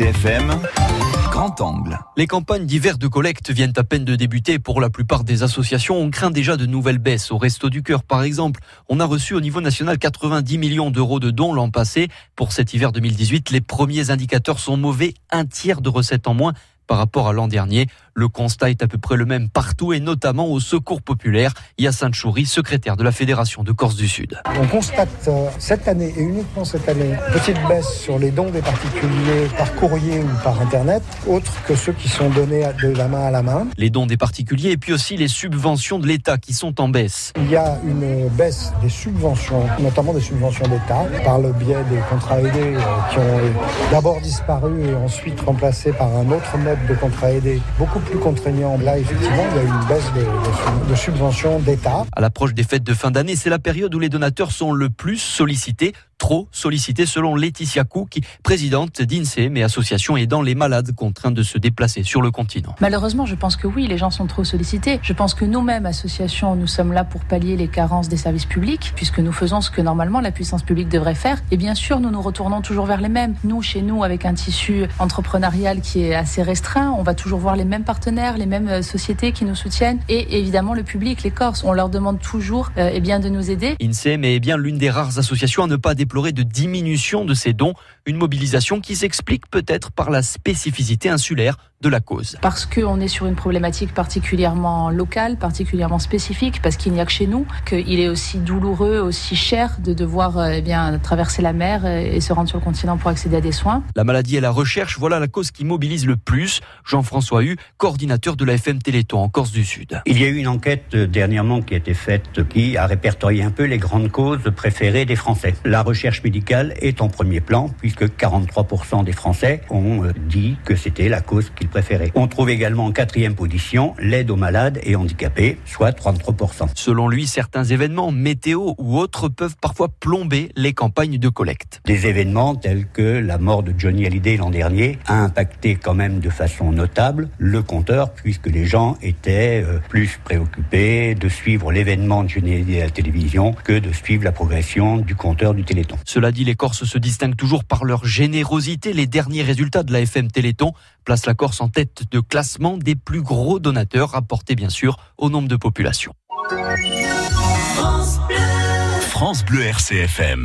RCFM, Grand Angle. Les campagnes d'hiver de collecte viennent à peine de débuter. Pour la plupart des associations, on craint déjà de nouvelles baisses. Au Resto du Cœur, par exemple, on a reçu au niveau national 90 millions d'euros de dons l'an passé. Pour cet hiver 2018, les premiers indicateurs sont mauvais, un tiers de recettes en moins par rapport à l'an dernier. Le constat est à peu près le même partout et notamment au Secours populaire. Yassine Chouri, secrétaire de la Fédération de Corse du Sud. On constate euh, cette année et uniquement cette année une petite baisse sur les dons des particuliers par courrier ou par internet, autre que ceux qui sont donnés de la main à la main. Les dons des particuliers et puis aussi les subventions de l'État qui sont en baisse. Il y a une baisse des subventions, notamment des subventions d'État, par le biais des contrats aidés euh, qui ont d'abord disparu et ensuite remplacés par un autre mode de contrat aidé beaucoup plus contraignant. Là, effectivement, il y a une baisse de, de subventions d'État. À l'approche des fêtes de fin d'année, c'est la période où les donateurs sont le plus sollicités trop sollicité selon Laetitia Cook, présidente d'INSEE, mais association aidant les malades contraints de se déplacer sur le continent. Malheureusement, je pense que oui, les gens sont trop sollicités. Je pense que nous-mêmes, associations, nous sommes là pour pallier les carences des services publics, puisque nous faisons ce que normalement la puissance publique devrait faire. Et bien sûr, nous nous retournons toujours vers les mêmes. Nous, chez nous, avec un tissu entrepreneurial qui est assez restreint, on va toujours voir les mêmes partenaires, les mêmes euh, sociétés qui nous soutiennent, et évidemment le public, les Corses. On leur demande toujours euh, eh bien, de nous aider. INSEE est bien l'une des rares associations à ne pas de diminution de ces dons, une mobilisation qui s'explique peut-être par la spécificité insulaire de la cause. Parce qu'on est sur une problématique particulièrement locale, particulièrement spécifique, parce qu'il n'y a que chez nous, qu'il est aussi douloureux, aussi cher de devoir eh bien, traverser la mer et se rendre sur le continent pour accéder à des soins. La maladie et la recherche, voilà la cause qui mobilise le plus. Jean-François Hu, coordinateur de la FM Téléthon en Corse du Sud. Il y a eu une enquête dernièrement qui a été faite qui a répertorié un peu les grandes causes préférées des Français. La recherche médicale est en premier plan, puisque 43% des Français ont dit que c'était la cause qu'ils préférés. On trouve également en quatrième position l'aide aux malades et handicapés, soit 33%. Selon lui, certains événements, météo ou autres, peuvent parfois plomber les campagnes de collecte. Des événements tels que la mort de Johnny Hallyday l'an dernier a impacté quand même de façon notable le compteur, puisque les gens étaient euh, plus préoccupés de suivre l'événement de Johnny Hallyday à la télévision que de suivre la progression du compteur du Téléthon. Cela dit, les Corses se distinguent toujours par leur générosité. Les derniers résultats de la FM Téléthon placent la Corse en tête de classement des plus gros donateurs, rapportés bien sûr au nombre de population. France Bleu, France Bleu RCFM.